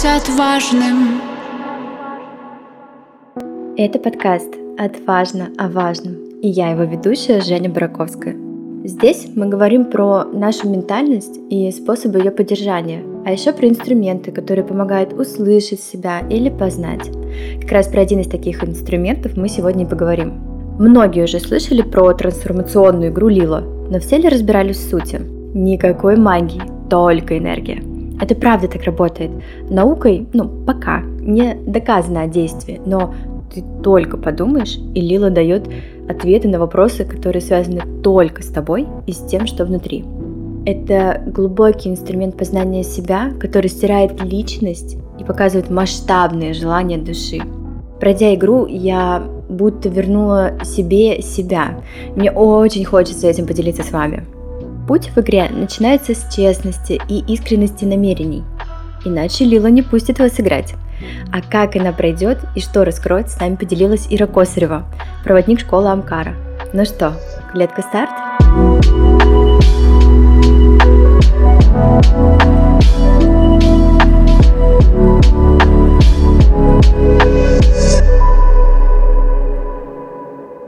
это отважным Это подкаст «Отважно о важном» и я его ведущая Женя Бараковская. Здесь мы говорим про нашу ментальность и способы ее поддержания, а еще про инструменты, которые помогают услышать себя или познать. Как раз про один из таких инструментов мы сегодня и поговорим. Многие уже слышали про трансформационную игру Лила, но все ли разбирались в сути? Никакой магии, только энергия. Это правда так работает. Наукой, ну, пока не доказано о действии, но ты только подумаешь, и Лила дает ответы на вопросы, которые связаны только с тобой и с тем, что внутри. Это глубокий инструмент познания себя, который стирает личность и показывает масштабные желания души. Пройдя игру, я будто вернула себе себя. Мне очень хочется этим поделиться с вами. Путь в игре начинается с честности и искренности намерений. Иначе Лила не пустит вас играть. А как она пройдет и что раскроет, с нами поделилась Ира Косарева, проводник школы Амкара. Ну что, клетка старт?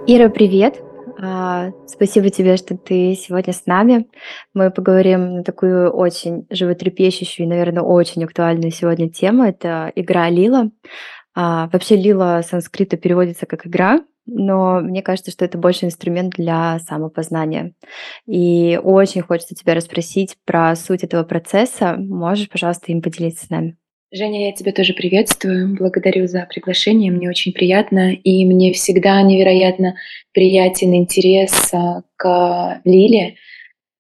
Ира, привет! А, спасибо тебе, что ты сегодня с нами. Мы поговорим на такую очень животрепещущую и, наверное, очень актуальную сегодня тему. Это игра Лила. А, вообще Лила санскрита переводится как игра, но мне кажется, что это больше инструмент для самопознания. И очень хочется тебя расспросить про суть этого процесса. Можешь, пожалуйста, им поделиться с нами? Женя, я тебя тоже приветствую. Благодарю за приглашение. Мне очень приятно. И мне всегда невероятно приятен интерес а, к Лиле,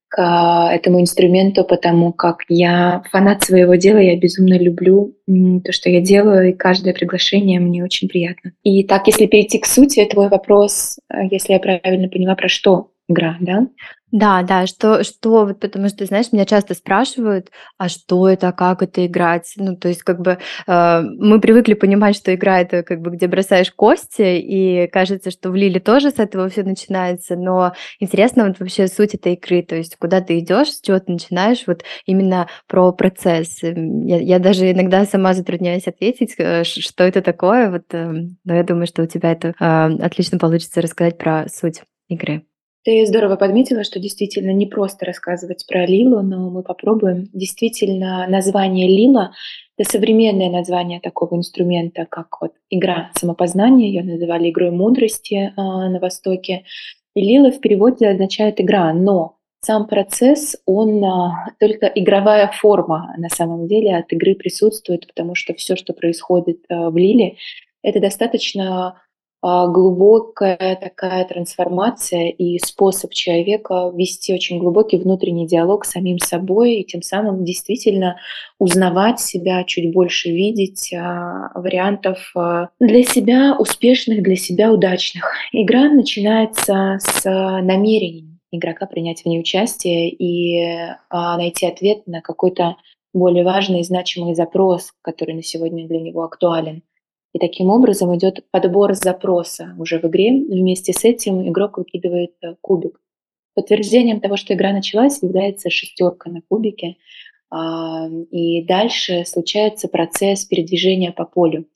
к этому инструменту, потому как я фанат своего дела, я безумно люблю то, что я делаю, и каждое приглашение мне очень приятно. И так, если перейти к сути, твой вопрос, а, если я правильно поняла, про что игра, да? Да, да, что что вот потому что, знаешь, меня часто спрашивают: "А что это, как это играть?" Ну, то есть как бы, э, мы привыкли понимать, что игра- это как бы где бросаешь кости, и кажется, что в "Лиле" тоже с этого все начинается. Но интересно вот вообще суть этой игры, то есть куда ты идешь, с чего ты начинаешь, вот именно про процесс. Я я даже иногда сама затрудняюсь ответить, э, что это такое, вот, эм, но я думаю, что у тебя это, а, отлично получится рассказать про суть игры. Ты здорово подметила, что действительно не просто рассказывать про Лилу, но мы попробуем. Действительно, название Лила — это современное название такого инструмента, как вот игра самопознания, ее называли игрой мудрости э, на Востоке. И Лила в переводе означает игра, но сам процесс, он а, только игровая форма на самом деле от игры присутствует, потому что все, что происходит а, в Лиле, это достаточно глубокая такая трансформация и способ человека вести очень глубокий внутренний диалог с самим собой и тем самым действительно узнавать себя, чуть больше видеть а, вариантов а, для себя успешных, для себя удачных. Игра начинается с намерений игрока принять в ней участие и найти ответ на какой-то более важный и значимый запрос, который на сегодня для него актуален. И таким образом идет подбор запроса уже в игре. Вместе с этим игрок выкидывает э, кубик. Подтверждением того, что игра началась, является шестерка на кубике. А, и дальше случается процесс передвижения по полю.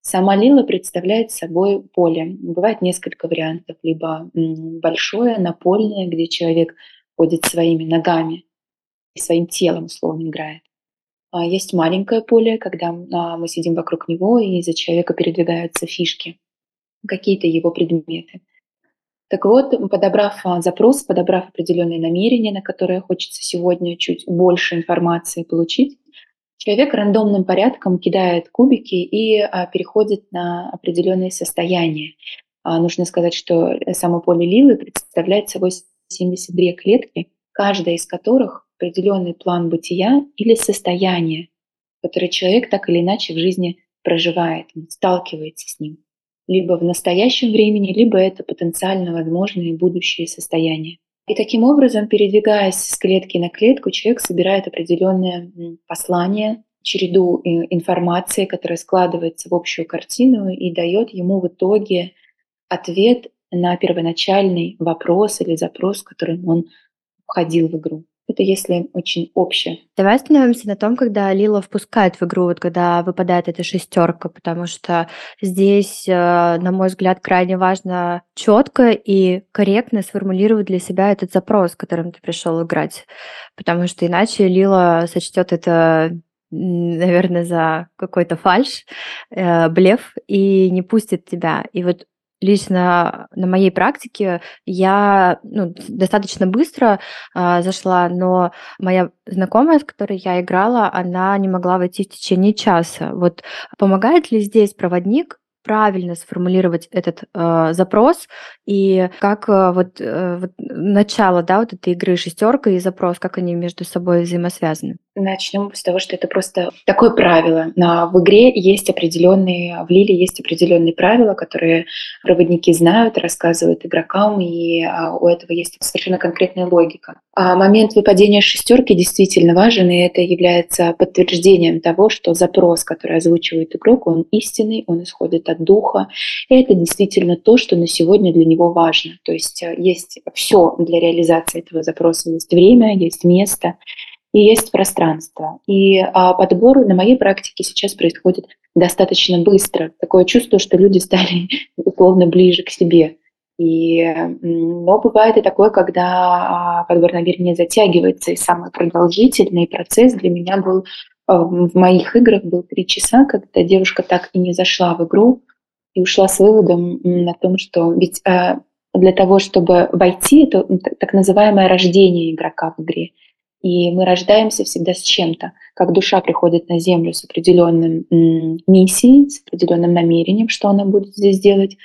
Сама лила представляет собой поле. Бывает несколько вариантов. Либо большое, напольное, где человек ходит своими ногами и своим телом условно играет. А, есть маленькое поле, когда а, мы сидим вокруг него, и из-за человека передвигаются фишки, какие-то его предметы. Так вот, подобрав а, запрос, подобрав определенные намерения, на которые хочется сегодня чуть больше информации получить, человек рандомным порядком кидает кубики и переходит на определенные состояния. Нужно сказать, что само поле Лилы представляет собой 72 клетки, каждая из которых определенный план бытия или состояние, которое человек так или иначе в жизни проживает, сталкивается с ним. Либо в настоящем времени, либо это потенциально возможные будущие состояния. И таким образом, передвигаясь с клетки на клетку, человек собирает определенное послание, череду информации, которая складывается в общую картину и дает ему в итоге ответ на первоначальный вопрос или запрос, которым он входил в игру. Это если очень общее. Давай остановимся на том, когда Лила впускает в игру, вот когда выпадает эта шестерка, потому что здесь, э, на мой взгляд, крайне важно четко и корректно сформулировать для себя этот запрос, которым ты пришел играть, потому что иначе Лила сочтет это наверное, за какой-то фальш, э, блеф и не пустит тебя. И вот лично на моей практике я ну, достаточно быстро э, зашла, но моя знакомая, с которой я играла, она не могла войти в течение часа. Вот помогает ли здесь проводник правильно сформулировать этот э, запрос и как э, вот, э, вот начало да, вот этой игры шестерка и запрос, как они между собой взаимосвязаны? Начнем с того, что это просто такое правило. На, в игре есть определенные, в Лиле есть определенные правила, которые проводники знают, рассказывают игрокам, и а, у этого есть совершенно конкретная логика. А момент выпадения шестерки действительно важен, и это является подтверждением того, что запрос, который озвучивает игрок, он истинный, он исходит от духа, и это действительно то, что на сегодня для него важно. То есть э, есть все для реализации этого запроса, есть время, есть место, и есть пространство. И а, подбор на моей практике сейчас происходит достаточно быстро. Такое чувство, что люди стали условно ближе к себе. И, но бывает и такое, когда а, подбор намерения затягивается, и самый продолжительный процесс для меня был а, в моих играх был три часа, когда девушка так и не зашла в игру и ушла с выводом на том, что ведь а, для того, чтобы войти, это так называемое рождение игрока в игре. И мы рождаемся всегда с чем-то. Как душа приходит на Землю с определенным миссией, с определенным намерением, что она будет здесь делать,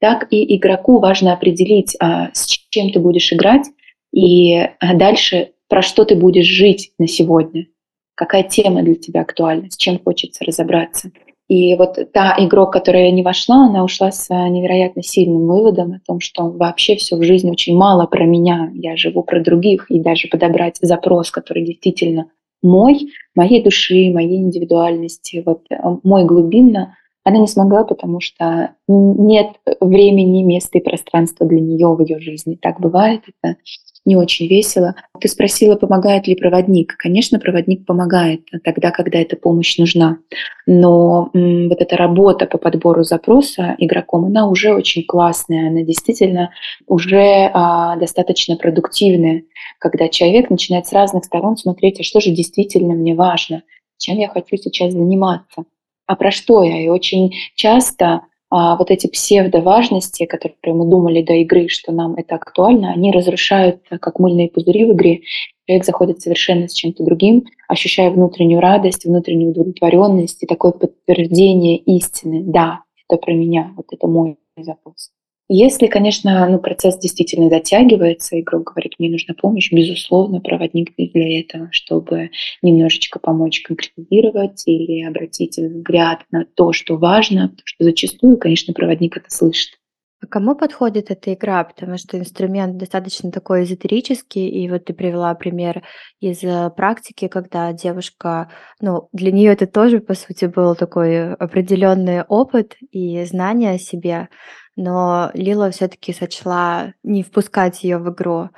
так и игроку важно определить, а, с чем ты будешь играть, и а, дальше про что ты будешь жить на сегодня, какая тема для тебя актуальна, с чем хочется разобраться. И вот та игрок, которая не вошла, она ушла с э, невероятно сильным выводом о том, что вообще все в жизни очень мало про меня, я живу про других, и даже подобрать запрос, который действительно мой, моей души, моей индивидуальности, вот э, мой глубинно, она не смогла, потому что нет времени, места и пространства для нее в ее жизни. Так бывает, это не очень весело. Ты спросила, помогает ли проводник. Конечно, проводник помогает тогда, когда эта помощь нужна. Но м, вот эта работа по подбору запроса игроком, она уже очень классная, она действительно уже а, достаточно продуктивная, когда человек начинает с разных сторон смотреть, а что же действительно мне важно, чем я хочу сейчас заниматься, а про что я. И очень часто а вот эти псевдоважности, которые мы думали до игры, что нам это актуально, они разрушают, как мыльные пузыри в игре. Человек заходит совершенно с чем-то другим, ощущая внутреннюю радость, внутреннюю удовлетворенность и такое подтверждение истины. Да, это про меня, вот это мой запрос. Если, конечно, ну, процесс действительно затягивается, и, грубо говоря, мне нужна помощь, безусловно, проводник для этого, чтобы немножечко помочь конкретизировать или обратить взгляд на то, что важно, потому что зачастую, конечно, проводник это слышит. А кому подходит эта игра? Потому что инструмент достаточно такой эзотерический, и вот ты привела пример из э, практики, когда девушка, ну, для нее это тоже, по сути, был такой определенный опыт и знание о себе но Лила все-таки сочла не впускать ее в игру.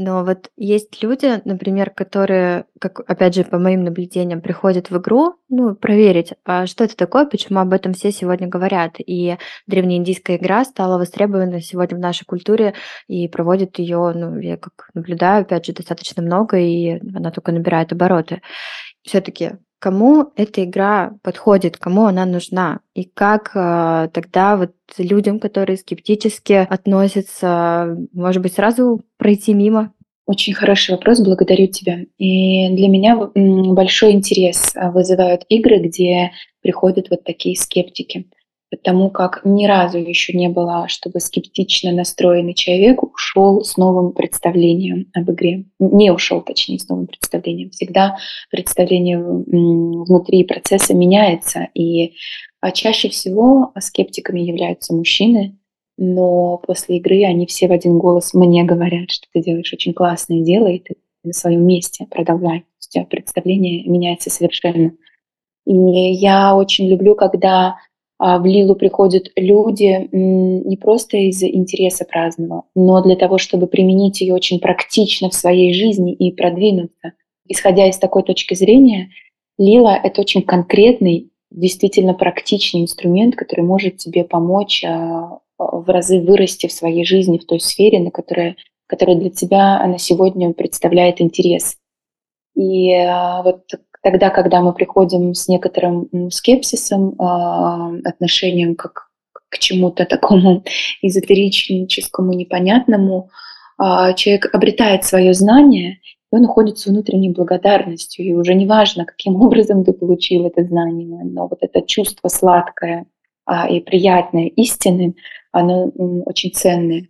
Но вот есть люди, например, которые, как опять же по моим наблюдениям, приходят в игру, ну, проверить, а что это такое, почему об этом все сегодня говорят. И древнеиндийская игра стала востребована сегодня в нашей культуре и проводит ее, ну, я как наблюдаю, опять же, достаточно много, и она только набирает обороты. Все-таки кому эта игра подходит, кому она нужна, и как э, тогда вот людям, которые скептически относятся, может быть, сразу пройти мимо? Очень хороший вопрос, благодарю тебя. И для меня большой интерес а, вызывают игры, где приходят вот такие скептики потому как ни разу еще не было, чтобы скептично настроенный человек ушел с новым представлением об игре. Не ушел, точнее, с новым представлением. Всегда представление внутри процесса меняется, и а чаще всего скептиками являются мужчины, но после игры они все в один голос мне говорят, что ты делаешь очень классное дело, и ты на своем месте продолжай. То есть представление меняется совершенно. И я очень люблю, когда в Лилу приходят люди не просто из интереса праздного, но для того, чтобы применить ее очень практично в своей жизни и продвинуться. Исходя из такой точки зрения, Лила — это очень конкретный, действительно практичный инструмент, который может тебе помочь а, в разы вырасти в своей жизни в той сфере, на которой, которая для тебя она сегодня представляет интерес. И а, вот тогда, когда мы приходим с некоторым скепсисом, а, отношением как к чему-то такому эзотерическому, непонятному, а, человек обретает свое знание, и он уходит с внутренней благодарностью. И уже не важно, каким образом ты получил это знание, но вот это чувство сладкое и приятное истины, оно очень ценное.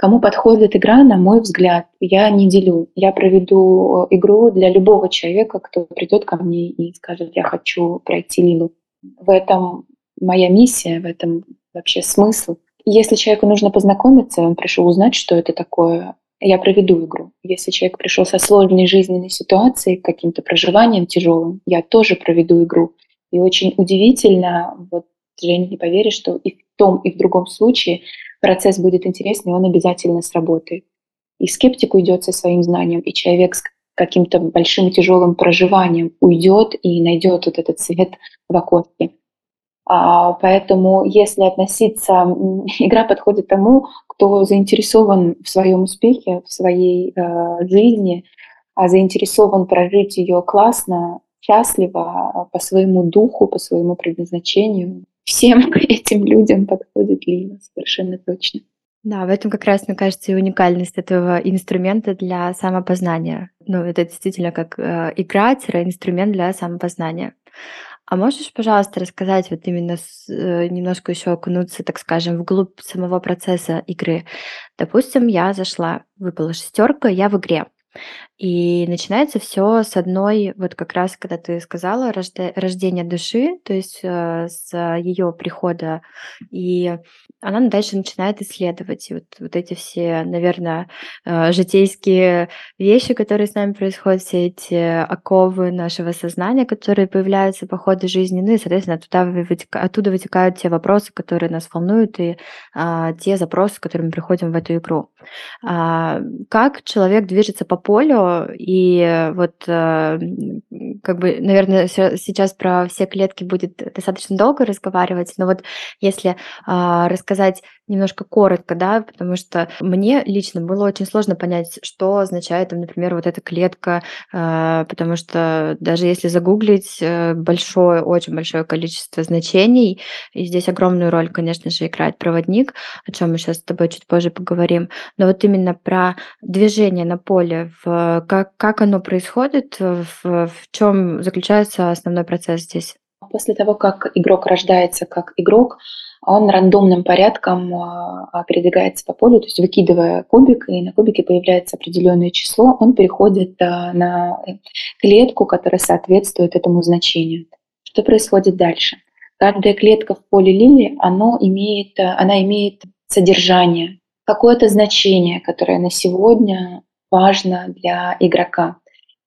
Кому подходит игра, на мой взгляд, я не делю. Я проведу э, игру для любого человека, кто придет ко мне и скажет, я хочу пройти Лилу. В этом моя миссия, в этом вообще смысл. Если человеку нужно познакомиться, он пришел узнать, что это такое, я проведу игру. Если человек пришел со сложной жизненной ситуацией, каким-то проживанием тяжелым, я тоже проведу игру. И очень удивительно, вот Женя, не поверишь, что и в том, и в другом случае процесс будет интересный, он обязательно сработает. И скептик уйдет со своим знанием, и человек с каким-то большим тяжелым проживанием уйдет и найдет вот этот свет в окошке. А, поэтому, если относиться, игра подходит тому, кто заинтересован в своем успехе, в своей э, жизни, а заинтересован прожить ее классно, счастливо, по своему духу, по своему предназначению, всем этим людям подходит Лина, совершенно точно. Да, в этом как раз, мне кажется, и уникальность этого инструмента для самопознания. Ну, это действительно как э, игра-инструмент для самопознания. А можешь, пожалуйста, рассказать вот именно с, э, немножко еще окунуться, так скажем, вглубь самого процесса игры? Допустим, я зашла, выпала шестерка, я в игре. И начинается все с одной, вот как раз, когда ты сказала, рожде- рождение души, то есть э, с ее прихода, и она дальше начинает исследовать. Вот, вот эти все, наверное, э, житейские вещи, которые с нами происходят, все эти оковы нашего сознания, которые появляются по ходу жизни, ну и, соответственно, оттуда, вытека- оттуда вытекают те вопросы, которые нас волнуют, и а, те запросы, с которыми приходим в эту игру. А, как человек движется по полю, и вот э, как бы, наверное, сейчас про все клетки будет достаточно долго разговаривать, но вот если а, рассказать немножко коротко, да, потому что мне лично было очень сложно понять, что означает, там, например, вот эта клетка, а, потому что даже если загуглить э, большое, очень большое количество значений, и здесь огромную роль, конечно же, играет проводник, о чем мы сейчас с тобой чуть позже поговорим, но вот именно про движение на поле, в, как, как оно происходит, в, в чем заключается основной процесс здесь? После того, как игрок рождается как игрок, он рандомным порядком а, передвигается по полю, то есть выкидывая кубик, и на кубике появляется определенное число, он переходит а, на клетку, которая соответствует этому значению. Что происходит дальше? Каждая клетка в поле лилии, оно имеет, она имеет содержание, какое-то значение, которое на сегодня важно для игрока.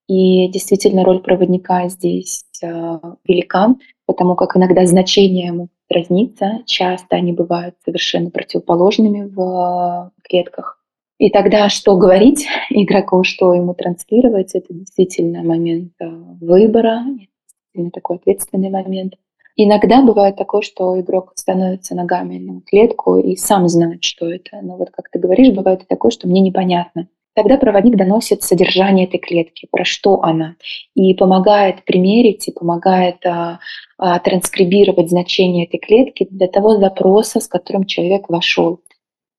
И действительно роль проводника здесь э, велика, потому как иногда значения могут разниться, часто они бывают совершенно противоположными в клетках. И тогда что говорить игроку, что ему транслировать, это действительно момент э, выбора, действительно такой ответственный момент. Иногда бывает такое, что игрок становится ногами на клетку и сам знает, что это. Но вот как ты говоришь, бывает и такое, что мне непонятно. Тогда проводник доносит содержание этой клетки, про что она, и помогает примерить, и помогает а, а, транскрибировать значение этой клетки для того запроса, с которым человек вошел.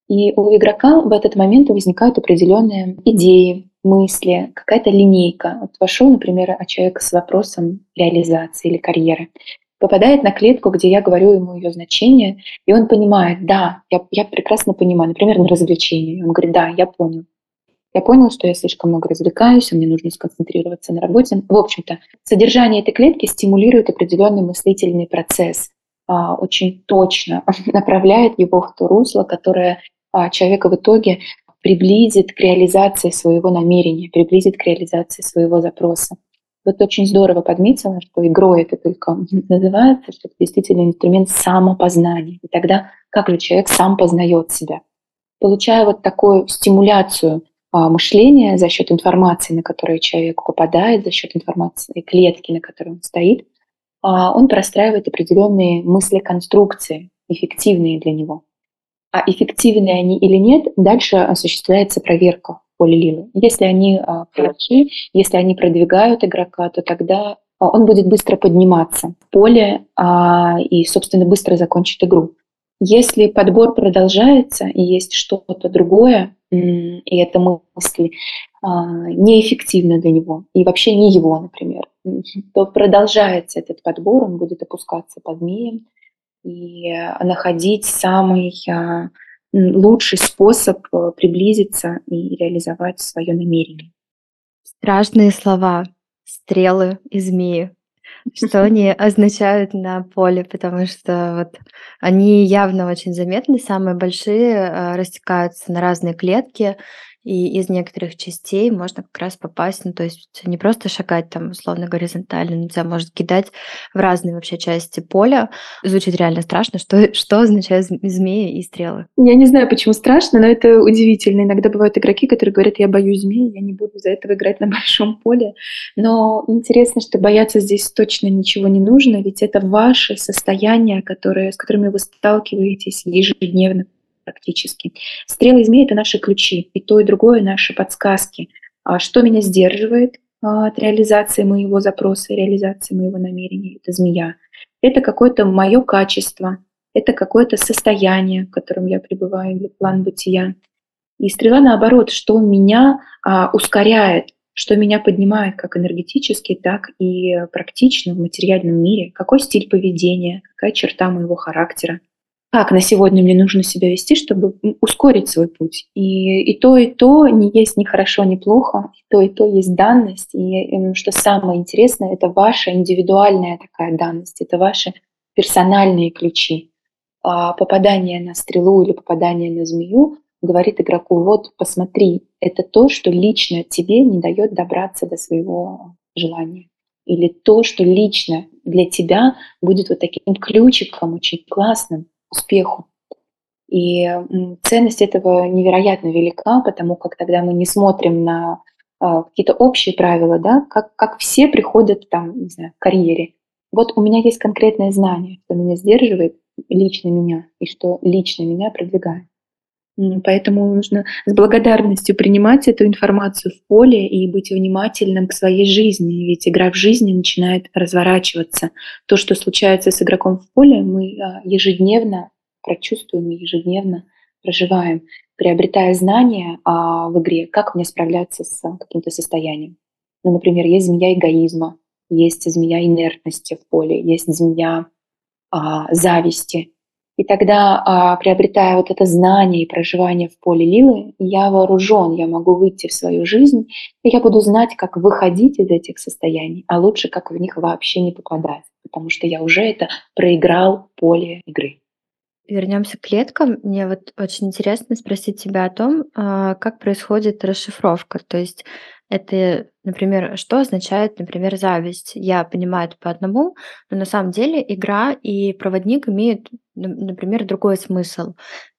И у игрока в этот момент возникают определенные идеи, мысли, какая-то линейка. Вот вошел, например, человек с вопросом реализации или карьеры попадает на клетку, где я говорю ему ее значение, и он понимает, да, я, я прекрасно понимаю, например, на развлечении. Он говорит, да, я понял. Я понял, что я слишком много развлекаюсь, мне нужно сконцентрироваться на работе. В общем-то, содержание этой клетки стимулирует определенный мыслительный процесс, а, очень точно направляет его в то русло, которое а, человека в итоге приблизит к реализации своего намерения, приблизит к реализации своего запроса. Вот очень здорово подметила, что игрой это только называется, что это действительно инструмент самопознания. И тогда как же человек сам познает себя? Получая вот такую стимуляцию мышления за счет информации, на которую человек попадает, за счет информации клетки, на которой он стоит, а, он простраивает определенные мысли-конструкции, эффективные для него. А эффективны они или нет, дальше осуществляется проверка поле Лилы. Если они а, хороши, если они продвигают игрока, то тогда а, он будет быстро подниматься в поле а, и, собственно, быстро закончит игру. Если подбор продолжается и есть что-то другое, и это мысли неэффективно для него, и вообще не его, например, то продолжается этот подбор, он будет опускаться под змеем и находить самый лучший способ э, приблизиться и реализовать свое намерение. Страшные слова, стрелы и змеи. Что они означают на поле, потому что вот они явно очень заметны, самые большие э, растекаются на разные клетки, и из некоторых частей можно как раз попасть, ну, то есть не просто шагать там условно горизонтально, но тебя может кидать в разные вообще части поля. Звучит реально страшно. Что, что означает змеи и стрелы? Я не знаю, почему страшно, но это удивительно. Иногда бывают игроки, которые говорят, я боюсь змеи, я не буду за этого играть на большом поле. Но интересно, что бояться здесь точно ничего не нужно, ведь это ваши состояния, которые, с которыми вы сталкиваетесь ежедневно практически. Стрелы и змеи — это наши ключи, и то, и другое — наши подсказки. А что меня сдерживает а, от реализации моего запроса реализации моего намерения? Это змея. Это какое-то мое качество, это какое-то состояние, в котором я пребываю, или план бытия. И стрела наоборот, что меня а, ускоряет, что меня поднимает как энергетически, так и практично в материальном мире, какой стиль поведения, какая черта моего характера, как на сегодня мне нужно себя вести, чтобы ускорить свой путь. И, и то, и то не есть ни хорошо, ни плохо, и то, и то есть данность. И, и что самое интересное, это ваша индивидуальная такая данность, это ваши персональные ключи. А попадание на стрелу или попадание на змею говорит игроку, вот посмотри, это то, что лично тебе не дает добраться до своего желания. Или то, что лично для тебя будет вот таким ключиком очень классным, успеху. И ценность этого невероятно велика, потому как тогда мы не смотрим на а, какие-то общие правила, да, как, как все приходят там, не знаю, к карьере. Вот у меня есть конкретное знание, что меня сдерживает лично меня и что лично меня продвигает. Поэтому нужно с благодарностью принимать эту информацию в поле и быть внимательным к своей жизни. Ведь игра в жизни начинает разворачиваться. То, что случается с игроком в поле, мы а, ежедневно прочувствуем ежедневно проживаем, приобретая знания а, в игре, как мне справляться с каким-то состоянием. Ну, например, есть змея эгоизма, есть змея инертности в поле, есть змея а, зависти, и тогда, а, приобретая вот это знание и проживание в поле Лилы, я вооружен, я могу выйти в свою жизнь, и я буду знать, как выходить из этих состояний, а лучше, как в них вообще не попадать, потому что я уже это проиграл поле игры. Вернемся к клеткам. Мне вот очень интересно спросить тебя о том, а, как происходит расшифровка. То есть это, например, что означает, например, зависть? Я понимаю это по одному, но на самом деле игра и проводник имеют, например, другой смысл.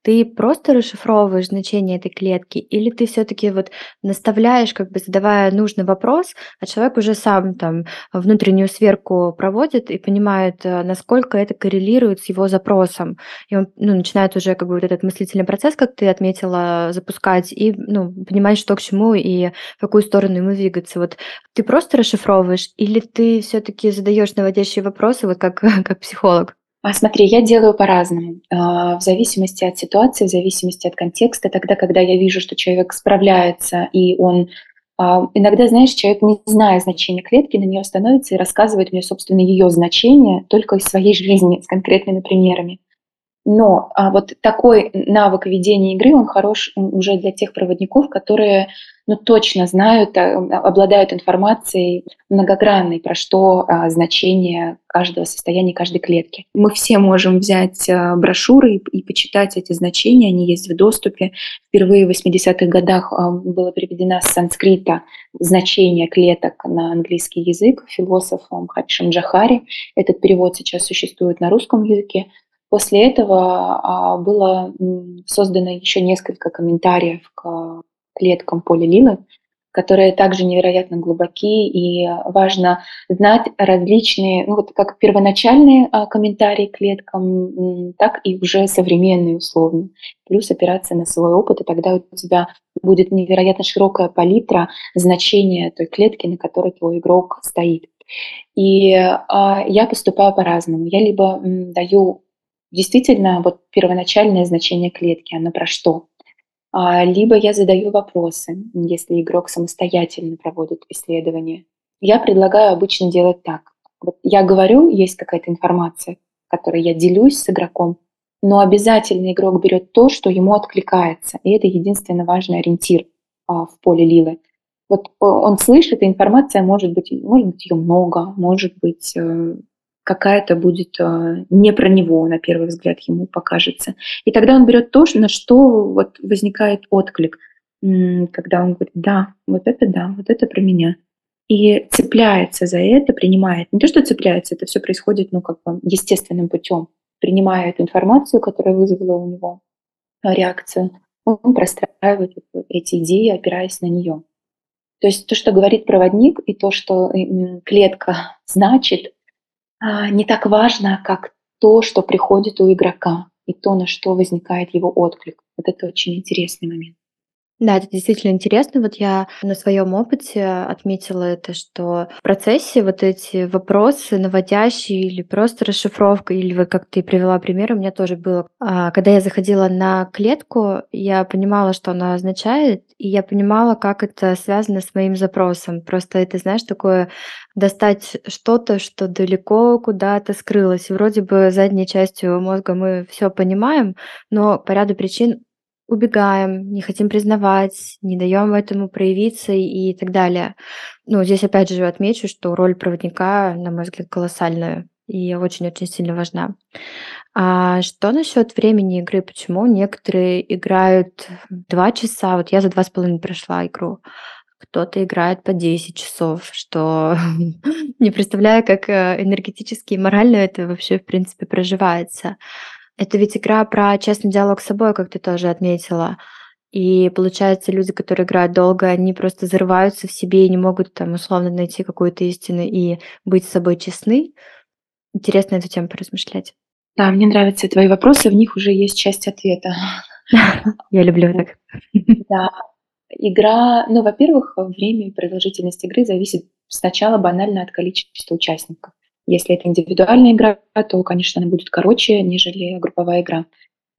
Ты просто расшифровываешь значение этой клетки, или ты все-таки вот наставляешь, как бы задавая нужный вопрос, а человек уже сам там внутреннюю сверку проводит и понимает, э, насколько это коррелирует с его запросом. И он ну, начинает уже как бы вот этот мыслительный процесс, как ты отметила, запускать и ну, понимать, что к чему и в какую сторону ему двигаться. Вот ты просто расшифровываешь, или ты все-таки задаешь наводящие вопросы, вот как, как психолог? А смотри, я делаю по-разному, а, в зависимости от ситуации, в зависимости от контекста. Тогда, когда я вижу, что человек справляется, и он а, иногда, знаешь, человек, не зная значения клетки, на нее становится и рассказывает мне, собственно, ее значение только из своей жизни, с конкретными примерами. Но а вот такой навык ведения игры, он хорош уже для тех проводников, которые ну, точно знают, а, обладают информацией многогранной, про что а, значение каждого состояния каждой клетки. Мы все можем взять а, брошюры и, почитать эти значения, они есть в доступе. Впервые в 80-х годах было переведено с санскрита значение клеток на английский язык философом Хадшим Джахари. Этот перевод сейчас существует на русском языке. После этого а, было создано еще несколько комментариев к клеткам полилилы, которые также невероятно глубоки, и важно знать различные, ну вот как первоначальные а, комментарии к клеткам, так и уже современные условно. Плюс опираться на свой опыт, и тогда у тебя будет невероятно широкая палитра значения той клетки, на которой твой игрок стоит. И а, я поступаю по-разному. Я либо м, даю действительно вот первоначальное значение клетки, оно про что, либо я задаю вопросы, если игрок самостоятельно проводит исследование. Я предлагаю обычно делать так. Вот я говорю, есть какая-то информация, которой я делюсь с игроком, но обязательно игрок берет то, что ему откликается. И это единственно важный ориентир а, в поле Лилы. Вот э, он слышит, и информация может быть, может быть ее много, может быть э, какая-то будет э, не про него, на первый взгляд, ему покажется. И тогда он берет то, на что вот возникает отклик, когда он говорит, да, вот это да, вот это про меня. И цепляется за это, принимает. Не то, что цепляется, это все происходит, ну, как бы естественным путем. Принимая эту информацию, которая вызвала у него реакцию, он простраивает эти идеи, опираясь на нее. То есть то, что говорит проводник, и то, что клетка значит, не так важно, как то, что приходит у игрока, и то, на что возникает его отклик. Вот это очень интересный момент. Да, это действительно интересно. Вот я на своем опыте отметила это, что в процессе вот эти вопросы наводящие или просто расшифровка, или вы как ты привела пример, у меня тоже было. А, когда я заходила на клетку, я понимала, что она означает, и я понимала, как это связано с моим запросом. Просто это, знаешь, такое достать что-то, что далеко куда-то скрылось. Вроде бы задней частью мозга мы все понимаем, но по ряду причин убегаем, не хотим признавать, не даем этому проявиться и так далее. Ну, здесь опять же отмечу, что роль проводника, на мой взгляд, колоссальная и очень-очень сильно важна. А что насчет времени игры? Почему некоторые играют два часа? Вот я за два с половиной прошла игру. Кто-то играет по 10 часов, что не представляю, как э, энергетически и морально это вообще, в принципе, проживается. Это ведь игра про честный диалог с собой, как ты тоже отметила. И получается, люди, которые играют долго, они просто зарываются в себе и не могут там условно найти какую-то истину и быть с собой честны. Интересно эту тему поразмышлять. Да, мне нравятся твои вопросы, в них уже есть часть ответа. Я люблю так. Да. Игра, ну, во-первых, время и продолжительность игры зависит сначала банально от количества участников. Если это индивидуальная игра, то, конечно, она будет короче, нежели групповая игра.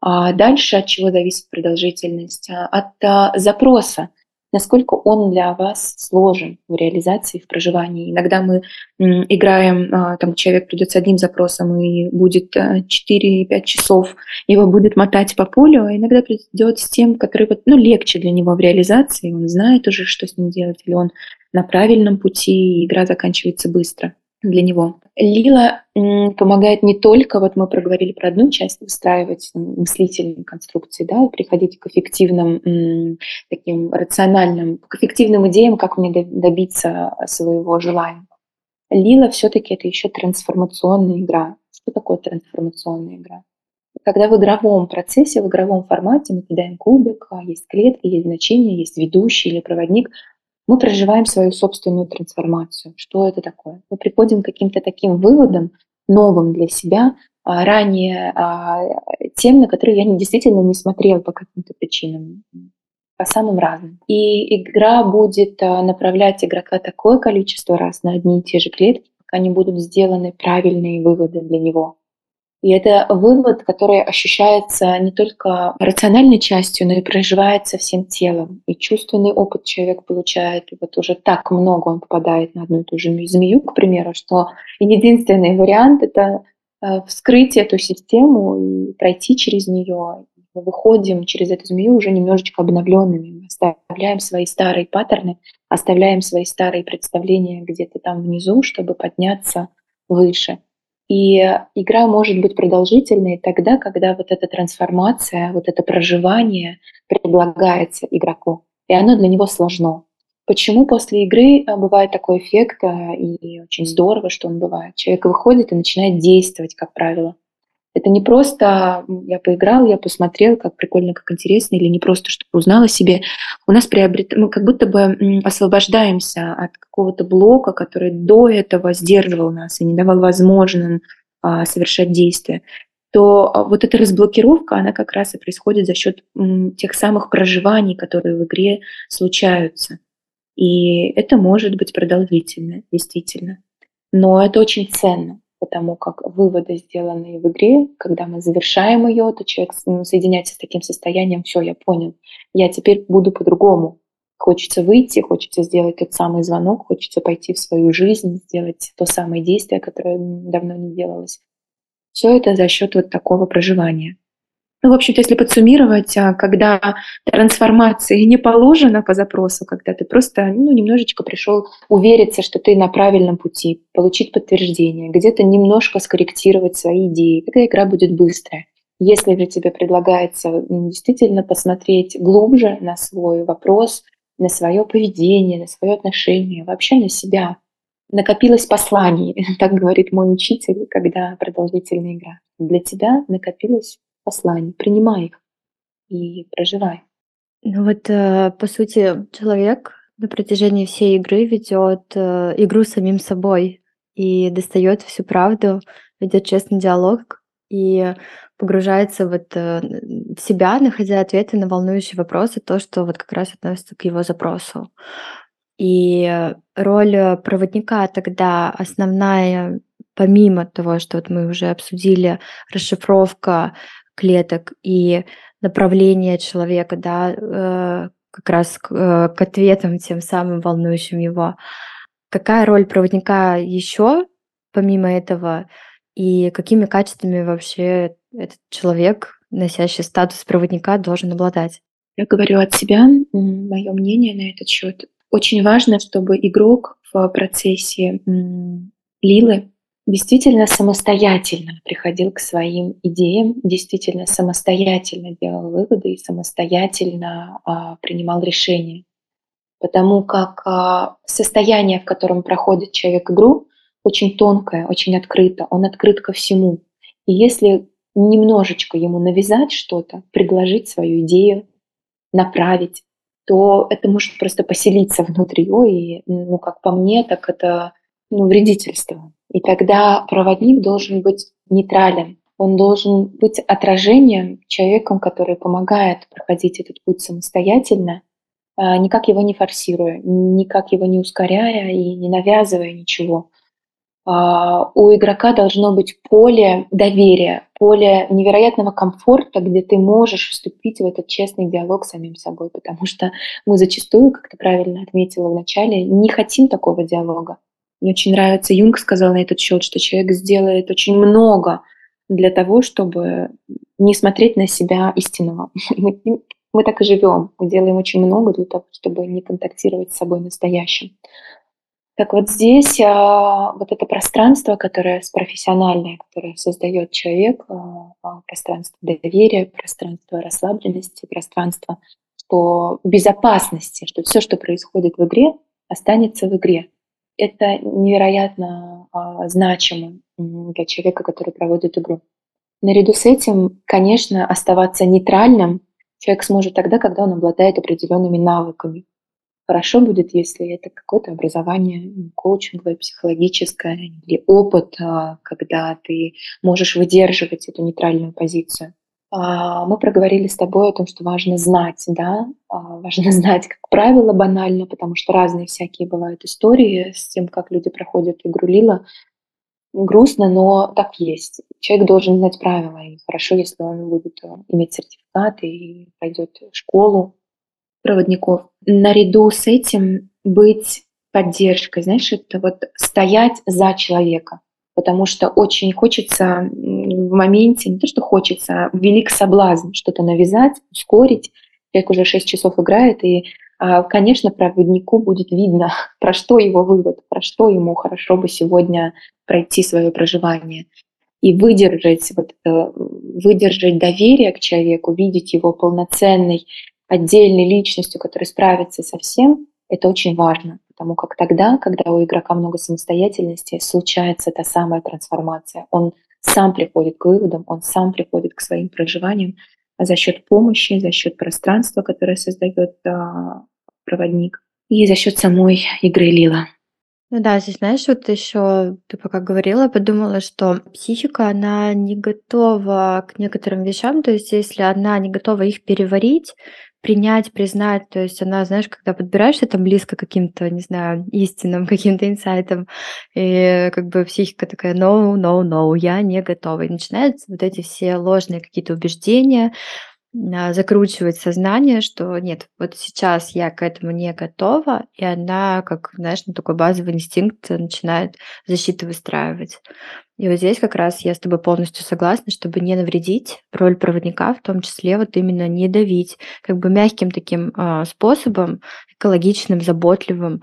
А дальше от чего зависит продолжительность? А, от а, запроса, насколько он для вас сложен в реализации, в проживании. Иногда мы м, играем, а, там человек придет с одним запросом и будет 4-5 а, часов, его будет мотать по полю, а иногда придет с тем, который вот, ну, легче для него в реализации, он знает уже, что с ним делать, или он на правильном пути, и игра заканчивается быстро для него. Лила помогает не только, вот мы проговорили про одну часть, выстраивать мыслительные конструкции, да, и приходить к эффективным, таким рациональным, к эффективным идеям, как мне добиться своего желания. Лила все-таки это еще трансформационная игра. Что такое трансформационная игра? Когда в игровом процессе, в игровом формате мы кидаем кубик, а есть клетки, есть значения, есть ведущий или проводник, мы проживаем свою собственную трансформацию. Что это такое? Мы приходим к каким-то таким выводам, новым для себя, а, ранее а, тем, на которые я действительно не смотрела по каким-то причинам, по самым разным. И игра будет а, направлять игрока такое количество раз на одни и те же клетки, пока не будут сделаны правильные выводы для него. И это вывод, который ощущается не только рациональной частью, но и проживается всем телом. И чувственный опыт человек получает. И вот уже так много он попадает на одну и ту же змею, к примеру, что единственный вариант — это э, вскрыть эту систему и пройти через нее. Мы выходим через эту змею уже немножечко обновленными. Мы оставляем свои старые паттерны, оставляем свои старые представления где-то там внизу, чтобы подняться выше. И игра может быть продолжительной тогда, когда вот эта трансформация, вот это проживание предлагается игроку, и оно для него сложно. Почему после игры а, бывает такой эффект, а, и очень здорово, что он бывает. Человек выходит и начинает действовать, как правило. Это не просто я поиграл, я посмотрел, как прикольно, как интересно, или не просто, чтобы узнал о себе. У нас приобрет... мы как будто бы освобождаемся от какого-то блока, который до этого сдерживал нас и не давал возможным а, совершать действия то а, вот эта разблокировка, она как раз и происходит за счет тех самых проживаний, которые в игре случаются. И это может быть продолжительно, действительно. Но это очень ценно, потому как выводы, сделанные в игре, когда мы завершаем ее, то человек соединяется с таким состоянием, все, я понял, я теперь буду по-другому. Хочется выйти, хочется сделать тот самый звонок, хочется пойти в свою жизнь, сделать то самое действие, которое давно не делалось. Все это за счет вот такого проживания. Ну, в общем-то, если подсуммировать, а, когда трансформации не положено по запросу, когда ты просто ну, немножечко пришел увериться, что ты на правильном пути, получить подтверждение, где-то немножко скорректировать свои идеи, тогда игра будет быстрая. Если же тебе предлагается действительно посмотреть глубже на свой вопрос, на свое поведение, на свое отношение, вообще на себя, накопилось посланий, так говорит мой учитель, когда продолжительная игра. Для тебя накопилось посланий, принимай их и проживай. Ну вот, э, по сути, человек на протяжении всей игры ведет э, игру самим собой и достает всю правду, ведет честный диалог и погружается вот э, в себя, находя ответы на волнующие вопросы, то, что вот как раз относится к его запросу. И роль проводника тогда основная, помимо того, что вот мы уже обсудили, расшифровка клеток и направление человека, да, э, как раз к, э, к ответам тем самым волнующим его. Какая роль проводника еще помимо этого и какими качествами вообще этот человек, носящий статус проводника, должен обладать? Я говорю от себя, мое мнение на этот счет. Очень важно, чтобы игрок в процессе Лилы действительно самостоятельно приходил к своим идеям, действительно самостоятельно делал выводы и самостоятельно а, принимал решения. Потому как а, состояние, в котором проходит человек игру, очень тонкое, очень открыто, он открыт ко всему. И если немножечко ему навязать что-то, предложить свою идею, направить, то это может просто поселиться внутри его, и, ну, как по мне, так это ну, вредительство. И тогда проводник должен быть нейтрален. Он должен быть отражением, человеком, который помогает проходить этот путь самостоятельно, а, никак его не форсируя, никак его не ускоряя и не навязывая ничего. А, у игрока должно быть поле доверия, поле невероятного комфорта, где ты можешь вступить в этот честный диалог с самим собой, потому что мы зачастую, как ты правильно отметила в начале, не хотим такого диалога. Мне очень нравится, Юнг сказал на этот счет, что человек сделает очень много для того, чтобы не смотреть на себя истинного. Мы, мы так и живем. Мы делаем очень много для того, чтобы не контактировать с собой настоящим. Так вот здесь а, вот это пространство, которое профессиональное, которое создает человек, а, а, пространство доверия, пространство расслабленности, пространство что безопасности, что все, что происходит в игре, останется в игре это невероятно а, значимо для человека, который проводит игру. Наряду с этим, конечно, оставаться нейтральным человек сможет тогда, когда он обладает определенными навыками. Хорошо будет, если это какое-то образование коучинговое, психологическое или опыт, а, когда ты можешь выдерживать эту нейтральную позицию. А, мы проговорили с тобой о том, что важно знать, да, а, важно знать, как правило, банально, потому что разные всякие бывают истории с тем, как люди проходят игру Лила. Грустно, но так есть. Человек должен знать правила, и хорошо, если он будет э, иметь сертификат и пройдет школу проводников. Наряду с этим быть поддержкой, знаешь, это вот стоять за человека. Потому что очень хочется в моменте, не то что хочется, а велик соблазн что-то навязать, ускорить. Человек уже 6 часов играет, и, а, конечно, проводнику будет видно, про что его вывод, про что ему хорошо бы сегодня пройти свое проживание. И выдержать, вот, выдержать доверие к человеку, видеть его полноценной, отдельной личностью, которая справится со всем, это очень важно. Потому как тогда, когда у игрока много самостоятельности, случается та самая трансформация. Он сам приходит к выводам, он сам приходит к своим проживаниям а за счет помощи, за счет пространства, которое создает а, проводник, и за счет самой игры Лила. Ну да, здесь, знаешь, вот еще ты пока говорила, подумала, что психика, она не готова к некоторым вещам, то есть если она не готова их переварить, принять, признать. То есть она, знаешь, когда подбираешься там близко к каким-то, не знаю, истинным каким-то инсайтам, и как бы психика такая, no, no, no, я не готова. И начинаются вот эти все ложные какие-то убеждения, закручивать сознание, что нет, вот сейчас я к этому не готова, и она, как, знаешь, ну, такой базовый инстинкт начинает защиту выстраивать. И вот здесь как раз я с тобой полностью согласна, чтобы не навредить, роль проводника в том числе вот именно не давить, как бы мягким таким э, способом, экологичным, заботливым,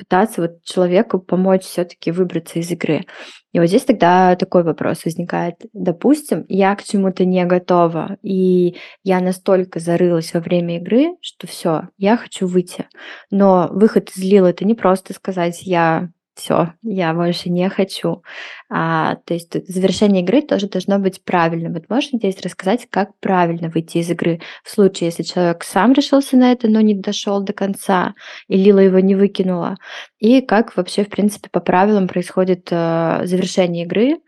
пытаться вот человеку помочь все-таки выбраться из игры. И вот здесь тогда такой вопрос возникает. Допустим, я к чему-то не готова, и я настолько зарылась во время игры, что все, я хочу выйти. Но выход из Лил это не просто сказать, я все, я больше не хочу. А, то есть завершение игры тоже должно быть правильным. Вот можешь здесь рассказать, как правильно выйти из игры в случае, если человек сам решился на это, но не дошел до конца, и Лила его не выкинула, и как вообще, в принципе, по правилам происходит э, завершение игры,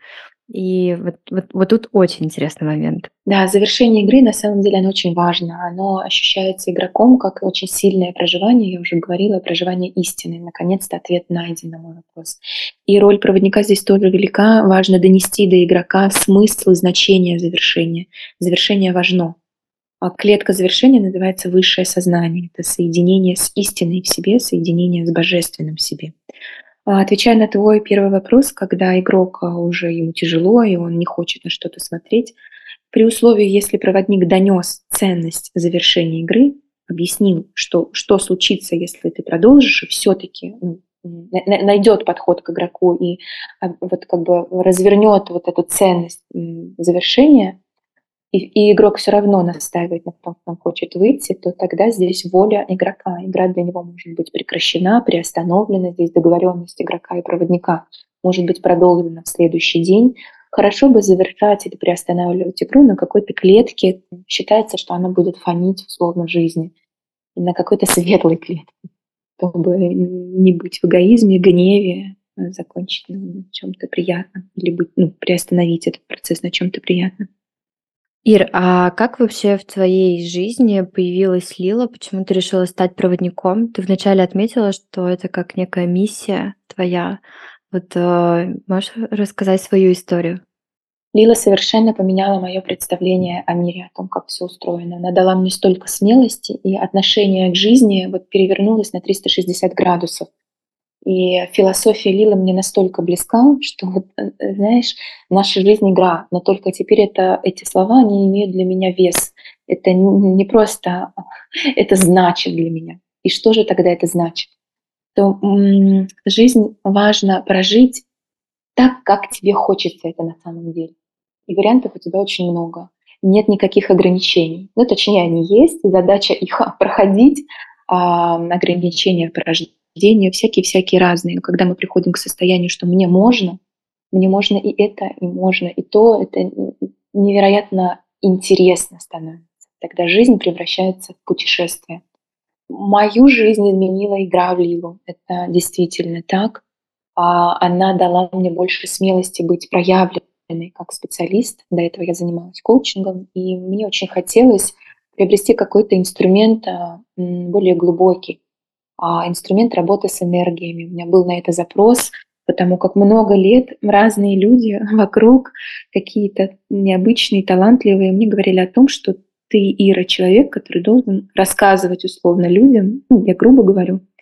и вот, вот, вот тут очень интересный момент. Да, завершение игры на самом деле оно очень важно. Оно ощущается игроком как очень сильное проживание. Я уже говорила, проживание истины. Наконец-то ответ найден на мой вопрос. И роль проводника здесь тоже велика. Важно донести до игрока смысл и значение завершения. Завершение важно. А клетка завершения называется высшее сознание. Это соединение с истиной в себе, соединение с божественным в себе. А, отвечая на твой первый вопрос, когда игрок а, уже ему тяжело, и он не хочет на что-то смотреть, при условии, если проводник донес ценность завершения игры, объяснил, что, что случится, если ты продолжишь, и все-таки ну, найдет подход к игроку и а, вот как бы развернет вот эту ценность завершения, и, и игрок все равно настаивает на том, что он хочет выйти, то тогда здесь воля игрока. Игра для него может быть прекращена, приостановлена. Здесь договоренность игрока и проводника может быть продолжена в следующий день. Хорошо бы завершать или приостанавливать игру на какой-то клетке. Считается, что она будет фонить условно в жизни. На какой-то светлой клетке, чтобы не быть в эгоизме, гневе, закончить на чем-то приятном или быть, ну, приостановить этот процесс на чем-то приятном. Ир, а как вообще в твоей жизни появилась Лила? Почему ты решила стать проводником? Ты вначале отметила, что это как некая миссия твоя. Вот э, можешь рассказать свою историю? Лила совершенно поменяла мое представление о мире, о том, как все устроено. Она дала мне столько смелости, и отношение к жизни вот перевернулось на 360 градусов. И философия Лилы мне настолько близка, что, вот, э, знаешь, наша жизнь игра, но только теперь это, эти слова, они имеют для меня вес. Это не просто, это значит для меня. И что же тогда это значит? То м- жизнь важно прожить так, как тебе хочется это на самом деле. И вариантов у тебя очень много. Нет никаких ограничений. Ну, точнее, они есть, и задача их проходить, а, ограничения проживании рождения, всякие-всякие разные. Но когда мы приходим к состоянию, что мне можно, мне можно и это, и можно и то, это невероятно интересно становится. Тогда жизнь превращается в путешествие. Мою жизнь изменила игра в Лилу. Это действительно так. А она дала мне больше смелости быть проявленной как специалист. До этого я занималась коучингом, и мне очень хотелось приобрести какой-то инструмент а, более глубокий, инструмент работы с энергиями. У меня был на это запрос, потому как много лет разные люди вокруг, какие-то необычные, талантливые, мне говорили о том, что ты, Ира, человек, который должен рассказывать условно людям, ну, я грубо говорю, А,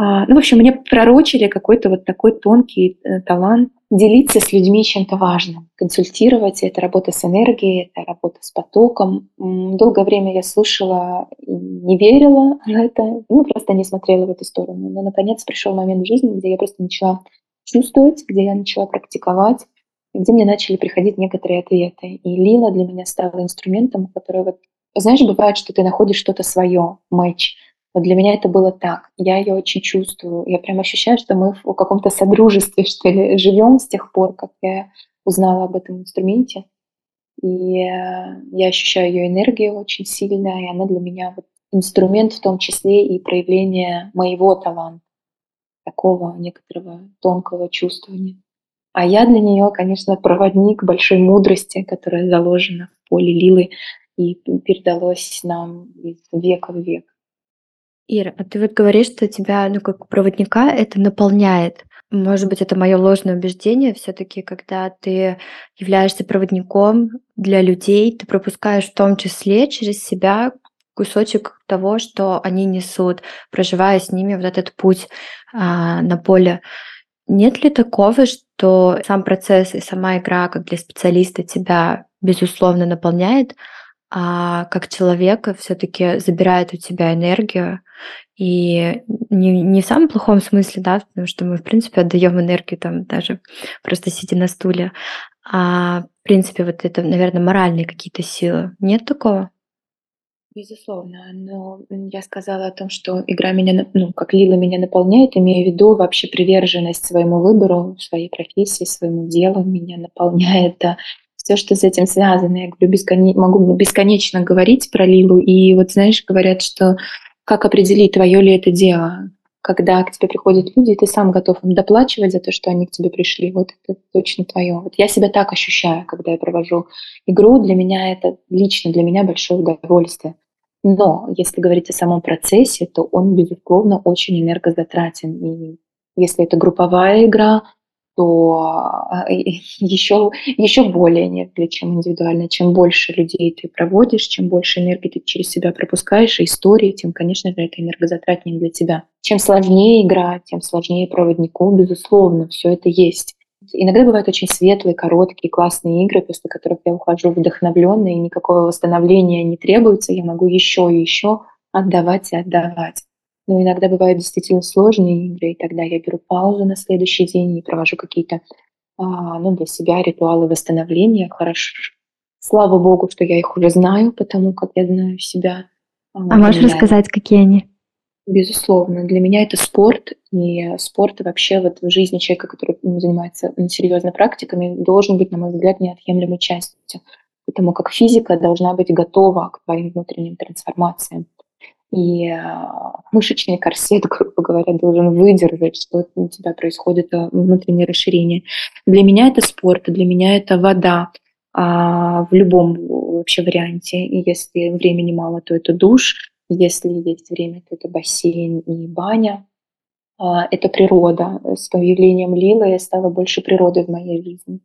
ну, в общем, мне пророчили какой-то вот такой тонкий э, талант делиться с людьми чем-то важным, консультировать. Это работа с энергией, это работа с потоком. Долгое время я слушала и не верила в это, ну, просто не смотрела в эту сторону. Но, наконец, пришел момент в жизни, где я просто начала чувствовать, где я начала практиковать, где мне начали приходить некоторые ответы. И Лила для меня стала инструментом, который вот... Знаешь, бывает, что ты находишь что-то свое, матч, вот для меня это было так. Я ее очень чувствую. Я прям ощущаю, что мы в каком-то содружестве, что ли, живем с тех пор, как я узнала об этом инструменте. И э, я ощущаю ее энергию очень сильно, и она для меня вот инструмент в том числе и проявление моего таланта, такого некоторого тонкого чувствования. А я для нее, конечно, проводник большой мудрости, которая заложена в поле Лилы и передалось нам из века в век. Ира, а ты вот говоришь, что тебя, ну, как проводника это наполняет. Может быть, это мое ложное убеждение. все таки когда ты являешься проводником для людей, ты пропускаешь в том числе через себя кусочек того, что они несут, проживая с ними вот этот путь а, на поле. Нет ли такого, что сам процесс и сама игра, как для специалиста, тебя безусловно наполняет, а как человека все-таки забирает у тебя энергию. И не, не в самом плохом смысле, да, потому что мы, в принципе, отдаем энергию там даже просто сидя на стуле. А в принципе, вот это, наверное, моральные какие-то силы. Нет такого? Безусловно, но я сказала о том, что игра меня, ну, как Лила меня наполняет, имея в виду вообще приверженность своему выбору, своей профессии, своему делу меня наполняет все, что с этим связано. Я говорю, бескон... могу бесконечно говорить про Лилу. И вот знаешь, говорят, что как определить, твое ли это дело, когда к тебе приходят люди, и ты сам готов им доплачивать за то, что они к тебе пришли. Вот это точно твое. Вот я себя так ощущаю, когда я провожу игру. Для меня это лично для меня большое удовольствие. Но если говорить о самом процессе, то он, безусловно, очень энергозатратен. И если это групповая игра, то еще, еще более нежели, чем индивидуально. Чем больше людей ты проводишь, чем больше энергии ты через себя пропускаешь, и истории, тем, конечно же, это энергозатратнее для тебя. Чем сложнее игра, тем сложнее проводнику, безусловно, все это есть. Иногда бывают очень светлые, короткие, классные игры, после которых я ухожу вдохновленной, и никакого восстановления не требуется, я могу еще и еще отдавать и отдавать. Но иногда бывают действительно сложные игры, и тогда я беру паузу на следующий день и провожу какие-то а, ну, для себя ритуалы восстановления. Хорошо. Слава богу, что я их уже знаю, потому как я знаю себя. А, а можешь рассказать, какие они? Безусловно. Для меня это спорт, и спорт вообще вот в жизни человека, который занимается серьезно практиками, должен быть, на мой взгляд, неотъемлемой частью, потому как физика должна быть готова к твоим внутренним трансформациям и а, мышечный корсет, грубо говоря, должен выдержать, что у тебя происходит а, внутреннее расширение. Для меня это спорт, для меня это вода а, в любом вообще варианте. И если времени мало, то это душ, если есть время, то это бассейн и баня. Это природа. С появлением Лилы я стала больше природы в моей жизни.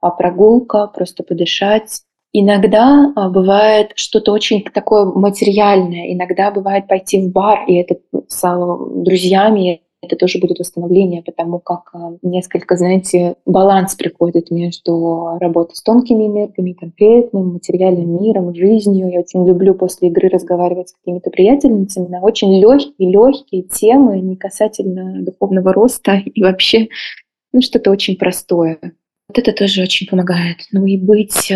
А прогулка, просто подышать, Иногда а, бывает что-то очень такое материальное, иногда бывает пойти в бар, и это с а, друзьями, это тоже будет восстановление, потому как а, несколько, знаете, баланс приходит между работой с тонкими энергиями, конкретным материальным миром, жизнью. Я очень люблю после игры разговаривать с какими-то приятельницами на очень легкие, легкие темы, не касательно духовного роста и вообще ну, что-то очень простое. Вот это тоже очень помогает. Ну и быть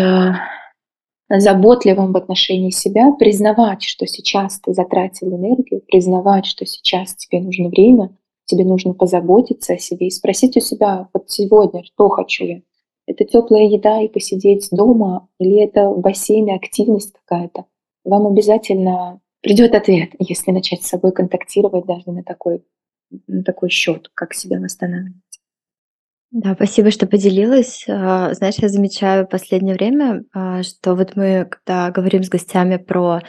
заботливым в отношении себя, признавать, что сейчас ты затратил энергию, признавать, что сейчас тебе нужно время, тебе нужно позаботиться о себе и спросить у себя, вот сегодня, что хочу я? Это теплая еда и посидеть дома, или это в бассейне активность какая-то? Вам обязательно придет ответ, если начать с собой контактировать даже на такой, на такой счет, как себя восстанавливать. Да, спасибо, что поделилась. А, знаешь, я замечаю в последнее время, а, что вот мы, когда говорим с гостями про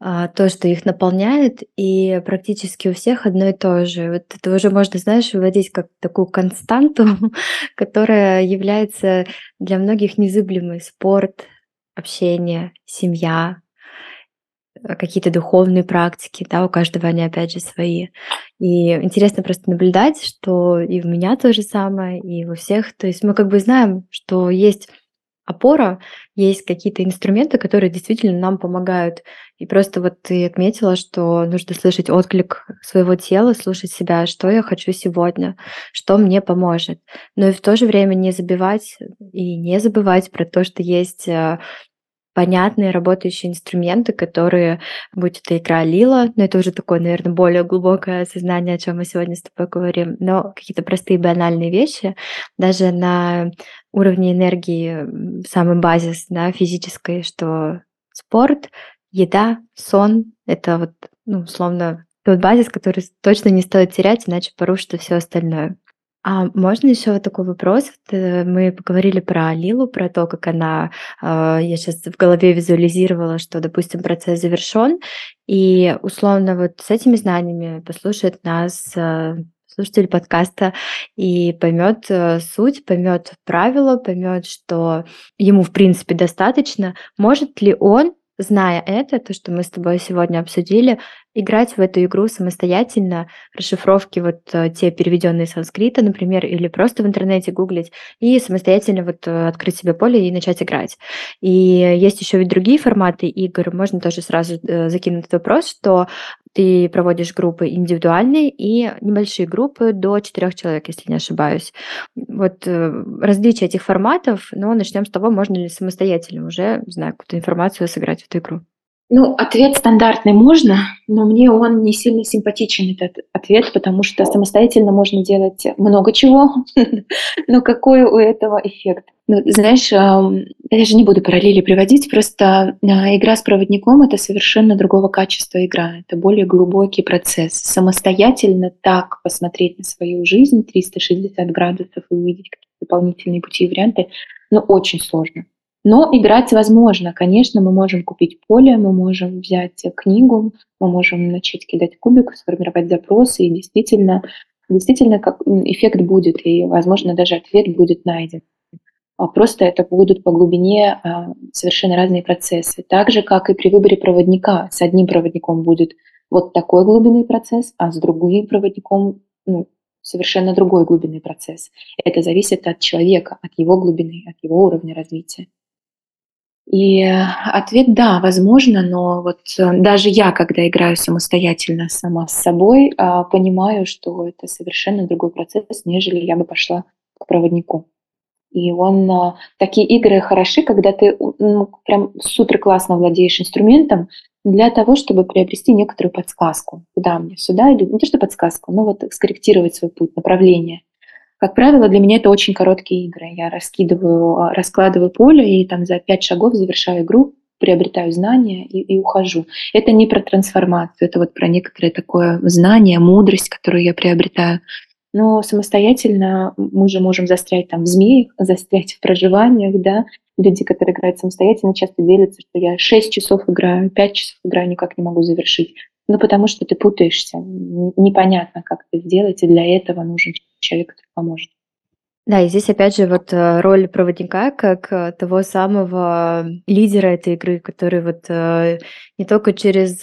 а, то, что их наполняет, и практически у всех одно и то же. Вот это уже можно, знаешь, вводить как такую константу, которая является для многих незыблемой. Спорт, общение, семья, какие-то духовные практики, да, у каждого они опять же свои. И интересно просто наблюдать, что и у меня то же самое, и у всех. То есть мы как бы знаем, что есть опора, есть какие-то инструменты, которые действительно нам помогают. И просто вот ты отметила, что нужно слышать отклик своего тела, слушать себя, что я хочу сегодня, что мне поможет. Но и в то же время не забивать и не забывать про то, что есть э, понятные работающие инструменты, которые, будь это игра Лила, но это уже такое, наверное, более глубокое осознание, о чем мы сегодня с тобой говорим, но какие-то простые банальные вещи, даже на уровне энергии самый базис, да, физической, что спорт, еда, сон — это вот, ну, условно, тот базис, который точно не стоит терять, иначе порушится все остальное. А можно еще вот такой вопрос? Э, мы поговорили про Лилу, про то, как она, а, я сейчас в голове визуализировала, что, допустим, процесс завершен, и условно вот с этими знаниями послушает нас а, слушатель подкаста и поймет э, суть, поймет правила, поймет, что ему в принципе достаточно. Может ли он зная это, то, что мы с тобой сегодня обсудили, играть в эту игру самостоятельно, расшифровки вот э, те переведенные с санскрита, например, или просто в интернете гуглить и самостоятельно вот э, открыть себе поле и начать играть. И есть еще ведь другие форматы игр, можно тоже сразу э, закинуть этот вопрос, что ты проводишь группы индивидуальные и небольшие группы до четырех человек, если не ошибаюсь. Вот различие этих форматов, но начнем с того, можно ли самостоятельно уже, не знаю, какую-то информацию сыграть в эту игру. Ну, ответ стандартный можно, но мне он не сильно симпатичен, этот ответ, потому что самостоятельно можно делать много чего, но какой у этого эффект? Ну, знаешь, я же не буду параллели приводить, просто а, игра с проводником — это совершенно другого качества игра, это более глубокий процесс. Самостоятельно так посмотреть на свою жизнь 360 градусов и увидеть какие-то дополнительные пути и варианты, ну, очень сложно. Но играть возможно. Конечно, мы можем купить поле, мы можем взять книгу, мы можем начать кидать кубик, сформировать запросы, и действительно, действительно как эффект будет, и, возможно, даже ответ будет найден. А просто это будут по глубине а, совершенно разные процессы. Так же, как и при выборе проводника. С одним проводником будет вот такой глубинный процесс, а с другим проводником ну, совершенно другой глубинный процесс. Это зависит от человека, от его глубины, от его уровня развития. И ответ да, возможно, но вот э, даже я, когда играю самостоятельно сама с собой, а, понимаю, что это совершенно другой процесс, нежели я бы пошла к проводнику. И он а, такие игры хороши, когда ты ну, прям супер классно владеешь инструментом для того, чтобы приобрести некоторую подсказку. Куда мне? Сюда или не то, что подсказку, но вот скорректировать свой путь, направление. Как правило, для меня это очень короткие игры. Я раскидываю, а, раскладываю поле и там за пять шагов завершаю игру, приобретаю знания и, и ухожу. Это не про трансформацию, это вот про некоторое такое знание, мудрость, которую я приобретаю. Но самостоятельно мы же можем застрять там в змеях, застрять в проживаниях, да. Люди, которые играют самостоятельно, часто делятся, что я 6 часов играю, 5 часов играю, никак не могу завершить. Ну, потому что ты путаешься, непонятно, как это сделать, и для этого нужен человек, который поможет. Да, и здесь опять же вот э, роль проводника как э, того самого лидера этой игры, который вот э, не только через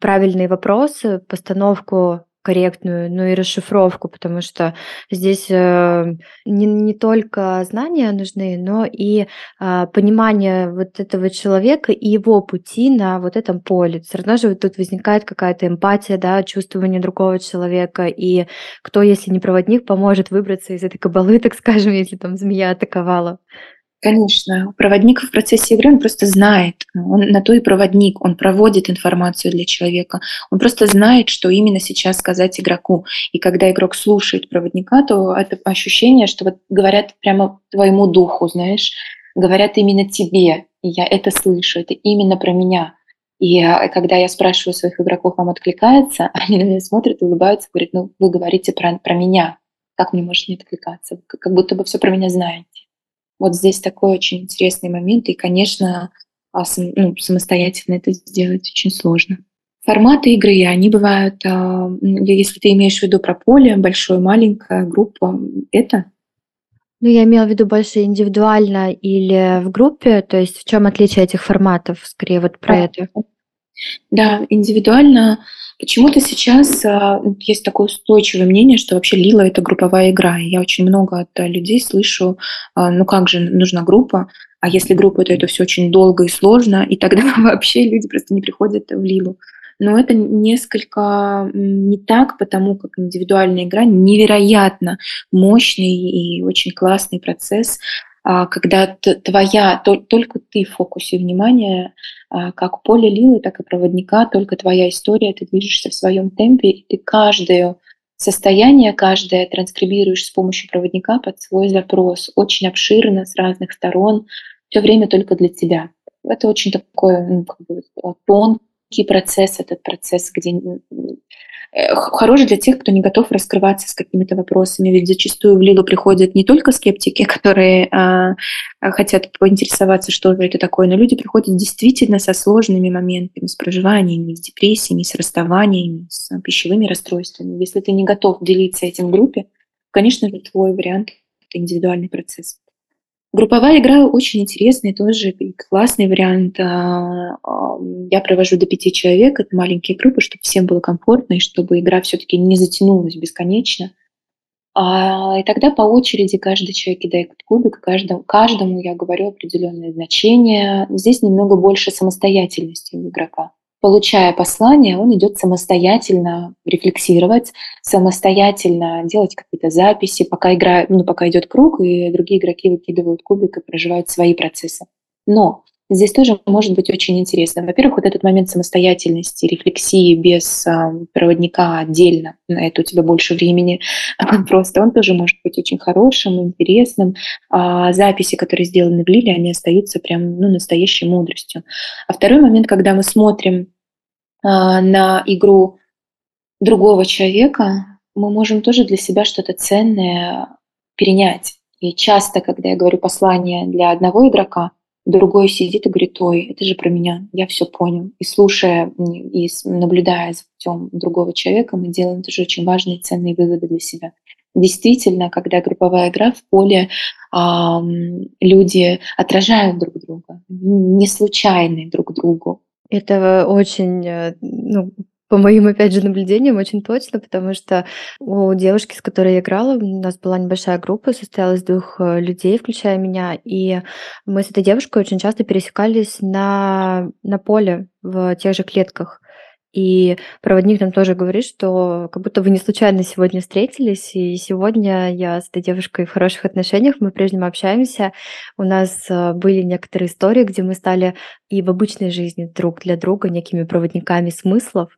правильные вопросы, постановку корректную, но и расшифровку, потому что здесь э, не, не только знания нужны, но и э, понимание вот этого человека и его пути на вот этом поле. Все равно же вот тут возникает какая-то эмпатия, да, чувствование другого человека, и кто, если не проводник, поможет выбраться из этой кабалы, так скажем, если там змея атаковала. Конечно, проводник в процессе игры, он просто знает, он на то и проводник, он проводит информацию для человека, он просто знает, что именно сейчас сказать игроку. И когда игрок слушает проводника, то это ощущение, что вот говорят прямо твоему духу, знаешь, говорят именно тебе, и я это слышу, это именно про меня. И а, когда я спрашиваю своих игроков, вам откликается, они на меня смотрят, улыбаются, говорят, ну вы говорите про, про меня, как мне может не откликаться, как будто бы все про меня знаете. Вот здесь такой очень интересный момент, и, конечно, а, ну, самостоятельно это сделать очень сложно. Форматы игры, они бывают, а, если ты имеешь в виду про поле, большое, маленькое, группа, это? Ну, я имела в виду больше индивидуально или в группе, то есть в чем отличие этих форматов, скорее вот про да. это? Да, индивидуально. Почему-то сейчас а, есть такое устойчивое мнение, что вообще Лила это групповая игра. И я очень много от э, людей слышу, а, ну как же нужна группа, а если группа, то это все очень долго и сложно, и тогда вообще люди просто не приходят в Лилу. Но это несколько не так, потому как индивидуальная игра невероятно мощный и очень классный процесс, когда твоя, только ты в фокусе внимания, а, как поле лилы, так и проводника, только твоя история, ты движешься в своем темпе, и ты каждое состояние, каждое транскрибируешь с помощью проводника под свой запрос, очень обширно, с разных сторон, все время только для тебя. Это очень такой ну, как бы, тонкий процесс, этот процесс, где хорош для тех, кто не готов раскрываться с какими-то вопросами. Ведь зачастую в Лилу приходят не только скептики, которые а, а, хотят поинтересоваться, что же это такое, но люди приходят действительно со сложными моментами, с проживаниями, с депрессиями, с расставаниями, с пищевыми расстройствами. Если ты не готов делиться этим в группе, конечно же, твой вариант – это индивидуальный процесс. Групповая игра очень интересный, тоже классный вариант. А, я провожу до пяти человек, это маленькие группы, чтобы всем было комфортно и чтобы игра все-таки не затянулась бесконечно. А, и тогда по очереди каждый человек кидает кубик, каждому, каждому я говорю определенное значение. Здесь немного больше самостоятельности у игрока получая послание, он идет самостоятельно рефлексировать, самостоятельно делать какие-то записи, пока игра, ну, пока идет круг, и другие игроки выкидывают кубик и проживают свои процессы. Но здесь тоже может быть очень интересно. Во-первых, вот этот момент самостоятельности, рефлексии без э, проводника отдельно, на это у тебя больше времени, просто он тоже может быть очень хорошим, интересным. А записи, которые сделаны в Лиле, они остаются прям ну, настоящей мудростью. А второй момент, когда мы смотрим э, на игру другого человека, мы можем тоже для себя что-то ценное перенять. И часто, когда я говорю послание для одного игрока, другой сидит и говорит, ой, это же про меня, я все понял. И слушая, и наблюдая за путем другого человека, мы делаем тоже очень важные ценные выводы для себя. Действительно, когда групповая игра в поле, а, люди отражают друг друга, не случайны друг другу. Это очень э, ну, по моим, опять же, наблюдениям, очень точно, потому что у девушки, с которой я играла, у нас была небольшая группа, состояла из двух э, людей, включая меня, и мы с этой девушкой очень часто пересекались на, на поле в тех же клетках. И проводник нам тоже говорит, что как будто вы не случайно сегодня встретились, и сегодня я с этой девушкой в хороших отношениях, мы прежнему общаемся. У нас э, были некоторые истории, где мы стали и в обычной жизни друг для друга некими проводниками смыслов,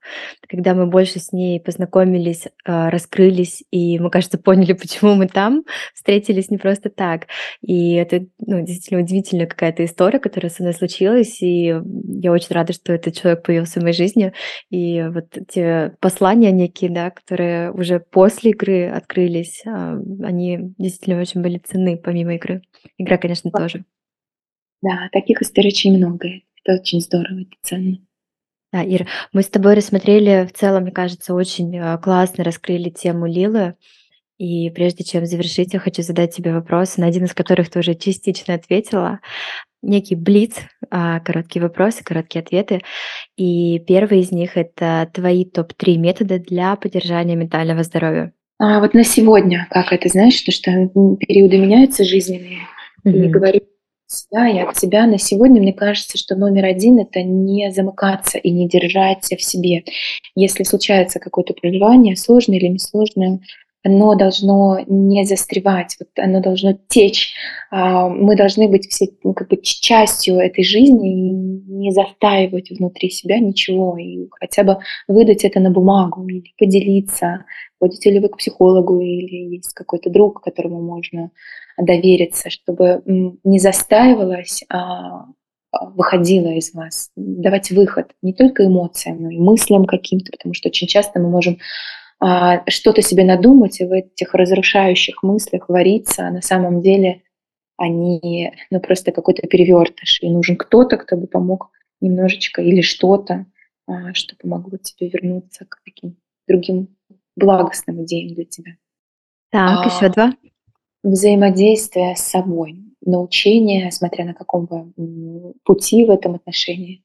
когда мы больше с ней познакомились, э, раскрылись, и мы, кажется, поняли, почему мы там, встретились не просто так. И это ну, действительно удивительная какая-то история, которая со мной случилась, и я очень рада, что этот человек появился в моей жизни. И вот эти послания некие, да, которые уже после игры открылись, а, они действительно очень были ценны помимо игры. Игра, конечно, тоже. Да, таких историй очень много. Это очень здорово, это ценно. Да, Ира, мы с тобой рассмотрели в целом, мне кажется, очень а, классно раскрыли тему Лилы. И прежде чем завершить, я хочу задать тебе вопрос, на один из которых ты уже частично ответила некий блиц, а, короткие вопросы, короткие ответы. И первый из них это твои топ-3 метода для поддержания ментального здоровья. А вот на сегодня, как это, знаешь, то, что периоды меняются жизненные, mm-hmm. и говорю себя и от себя на сегодня, мне кажется, что номер один — это не замыкаться и не держать в себе. Если случается какое-то проживание, сложное или несложное, оно должно не застревать, вот оно должно течь. А, мы должны быть все ну, как бы частью этой жизни и не застаивать внутри себя ничего, и хотя бы выдать это на бумагу или поделиться. Ходите ли вы к психологу или есть какой-то друг, которому можно довериться, чтобы не застаивалось, а, а выходила из вас, давать выход не только эмоциям, но и мыслям каким-то, потому что очень часто мы можем что-то себе надумать и в этих разрушающих мыслях вариться, а на самом деле они ну, просто какой-то перевертыш. И нужен кто-то, кто бы помог немножечко или что-то, а, что помогло тебе вернуться к таким другим благостным идеям для тебя. Так, а, еще два. Взаимодействие с собой, научение, смотря на каком вы пути в этом отношении,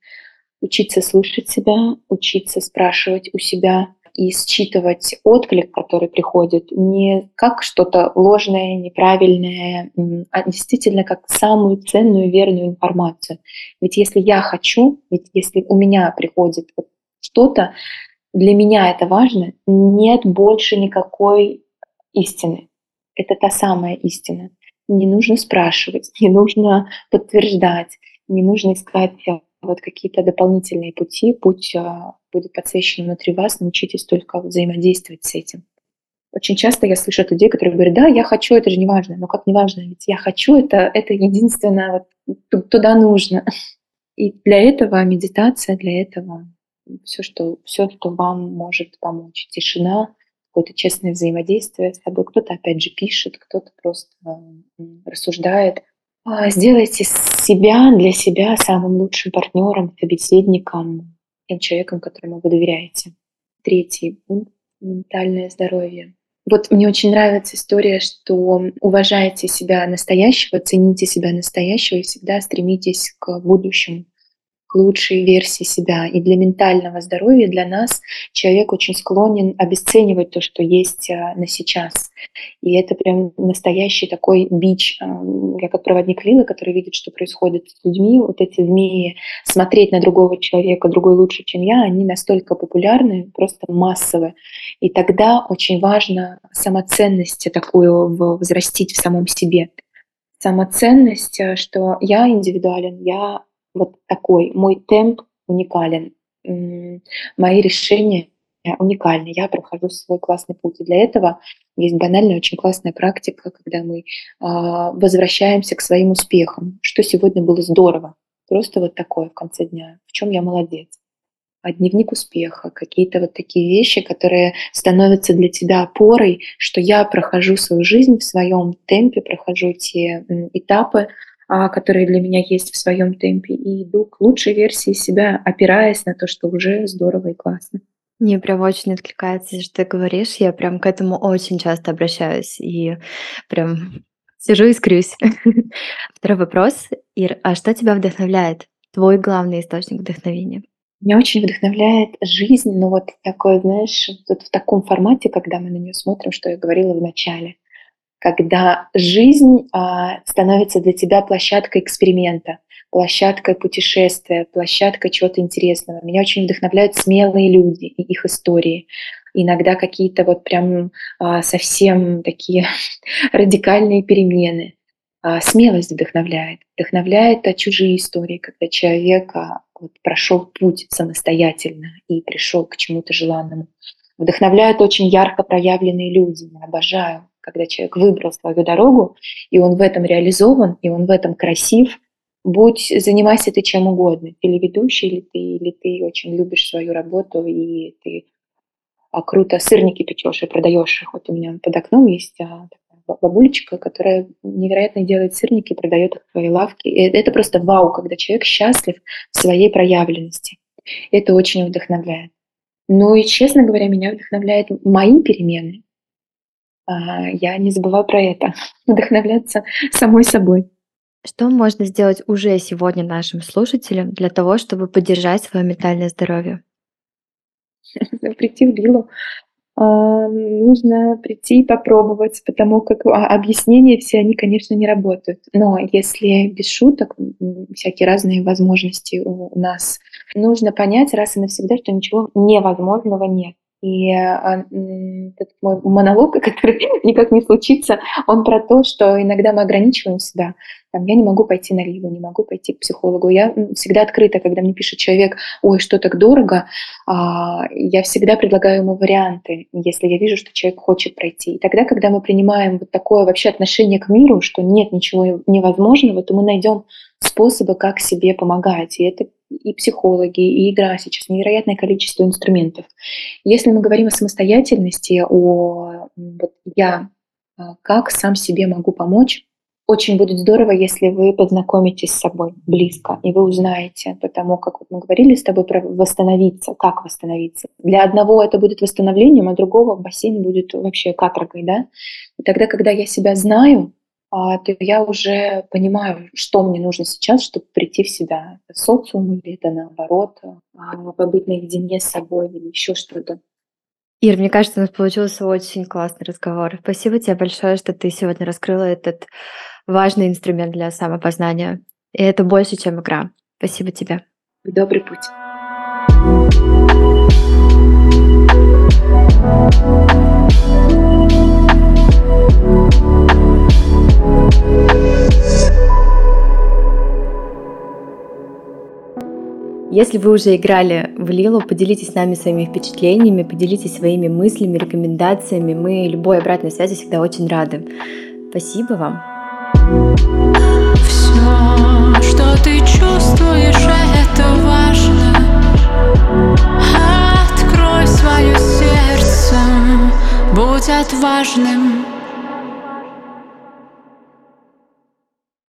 учиться слушать себя, учиться спрашивать у себя и считывать отклик, который приходит, не как что-то ложное, неправильное, а действительно как самую ценную, верную информацию. Ведь если я хочу, ведь если у меня приходит что-то, для меня это важно, нет больше никакой истины. Это та самая истина. Не нужно спрашивать, не нужно подтверждать, не нужно искать вот какие-то дополнительные пути. Путь э, будет подсвечен внутри вас, научитесь только взаимодействовать с этим. Очень часто я слышу от людей, которые говорят, да, я хочу, это же не важно. Но как не важно? Ведь я хочу, это, это единственное, вот, туда нужно. И для этого медитация, для этого все, что, все, что вам может помочь. Тишина, какое-то честное взаимодействие с собой. Кто-то, опять же, пишет, кто-то просто рассуждает. А, сделайте себя для себя самым лучшим партнером, собеседником, тем человеком, которому вы доверяете. Третий пункт – ментальное здоровье. Вот мне очень нравится история, что уважайте себя настоящего, цените себя настоящего и всегда стремитесь к будущему лучшей версии себя. И для ментального здоровья, для нас человек очень склонен обесценивать то, что есть а, на сейчас. И это прям настоящий такой бич. А, я как проводник Лилы, который видит, что происходит с людьми, вот эти змеи, смотреть на другого человека, другой лучше, чем я, они настолько популярны, просто массовые. И тогда очень важно самоценность такую взрастить в самом себе самоценность, а, что я индивидуален, я вот такой. Мой темп уникален. Мои решения уникальны. Я прохожу свой классный путь. И для этого есть банальная, очень классная практика, когда мы а, возвращаемся к своим успехам. Что сегодня было здорово. Просто вот такое в конце дня. В чем я молодец. А дневник успеха, какие-то вот такие вещи, которые становятся для тебя опорой, что я прохожу свою жизнь в своем темпе, прохожу те этапы, которые для меня есть в своем темпе, и иду к лучшей версии себя, опираясь на то, что уже здорово и классно. Мне прям очень откликается, что ты говоришь. Я прям к этому очень часто обращаюсь и прям сижу и скрюсь. Второй вопрос. Ир, а что тебя вдохновляет? Твой главный источник вдохновения? Меня очень вдохновляет жизнь, но вот такое, знаешь, вот в таком формате, когда мы на нее смотрим, что я говорила в начале когда жизнь а, становится для тебя площадкой эксперимента, площадкой путешествия, площадкой чего-то интересного. Меня очень вдохновляют смелые люди и их истории. Иногда какие-то вот прям а, совсем такие радикальные перемены. А, смелость вдохновляет. Вдохновляет а, чужие истории, когда человек а, вот, прошел путь самостоятельно и пришел к чему-то желанному. Вдохновляют очень ярко проявленные люди. Я обожаю когда человек выбрал свою дорогу, и он в этом реализован, и он в этом красив, будь, занимайся ты чем угодно, телеведущий или ты, или ты очень любишь свою работу, и ты а, круто сырники печешь и продаешь их. Вот у меня под окном есть а, бабулечка, которая невероятно делает сырники, продает их в своей лавке. И это просто вау, когда человек счастлив в своей проявленности. Это очень вдохновляет. Ну и, честно говоря, меня вдохновляет мои перемены. А, я не забываю про это, вдохновляться самой собой. Что можно сделать уже сегодня нашим слушателям для того, чтобы поддержать свое ментальное здоровье? Прийти в Лилу. А, нужно прийти и попробовать, потому как а, объяснения все, они, конечно, не работают. Но если без шуток, всякие разные возможности у нас, нужно понять раз и навсегда, что ничего невозможного нет. И а, этот мой монолог, который никак не случится, он про то, что иногда мы ограничиваем себя. Там, я не могу пойти на ливу, не могу пойти к психологу. Я всегда открыта, когда мне пишет человек, ой, что так дорого, а, я всегда предлагаю ему варианты, если я вижу, что человек хочет пройти. И тогда, когда мы принимаем вот такое вообще отношение к миру, что нет ничего невозможного, то мы найдем способы, как себе помогать. И это и психологи, и игра сейчас, невероятное количество инструментов. Если мы говорим о самостоятельности, о вот я а, как сам себе могу помочь, очень будет здорово, если вы познакомитесь с собой близко, и вы узнаете, потому как вот мы говорили с тобой про восстановиться, как восстановиться. Для одного это будет восстановлением, а другого бассейн будет вообще каторгой, да? И тогда, когда я себя знаю, то я уже понимаю, что мне нужно сейчас, чтобы прийти в себя. Это социум или это наоборот, а, побыть наедине с собой или еще что-то. Ир, мне кажется, у нас получился очень классный разговор. Спасибо тебе большое, что ты сегодня раскрыла этот важный инструмент для самопознания. И это больше, чем игра. Спасибо тебе. Добрый путь. Если вы уже играли в Лилу, поделитесь с нами своими впечатлениями, поделитесь своими мыслями, рекомендациями. Мы любой обратной связи всегда очень рады. Спасибо вам. Все, что ты чувствуешь, это важно. Открой свое сердце, будь отважным.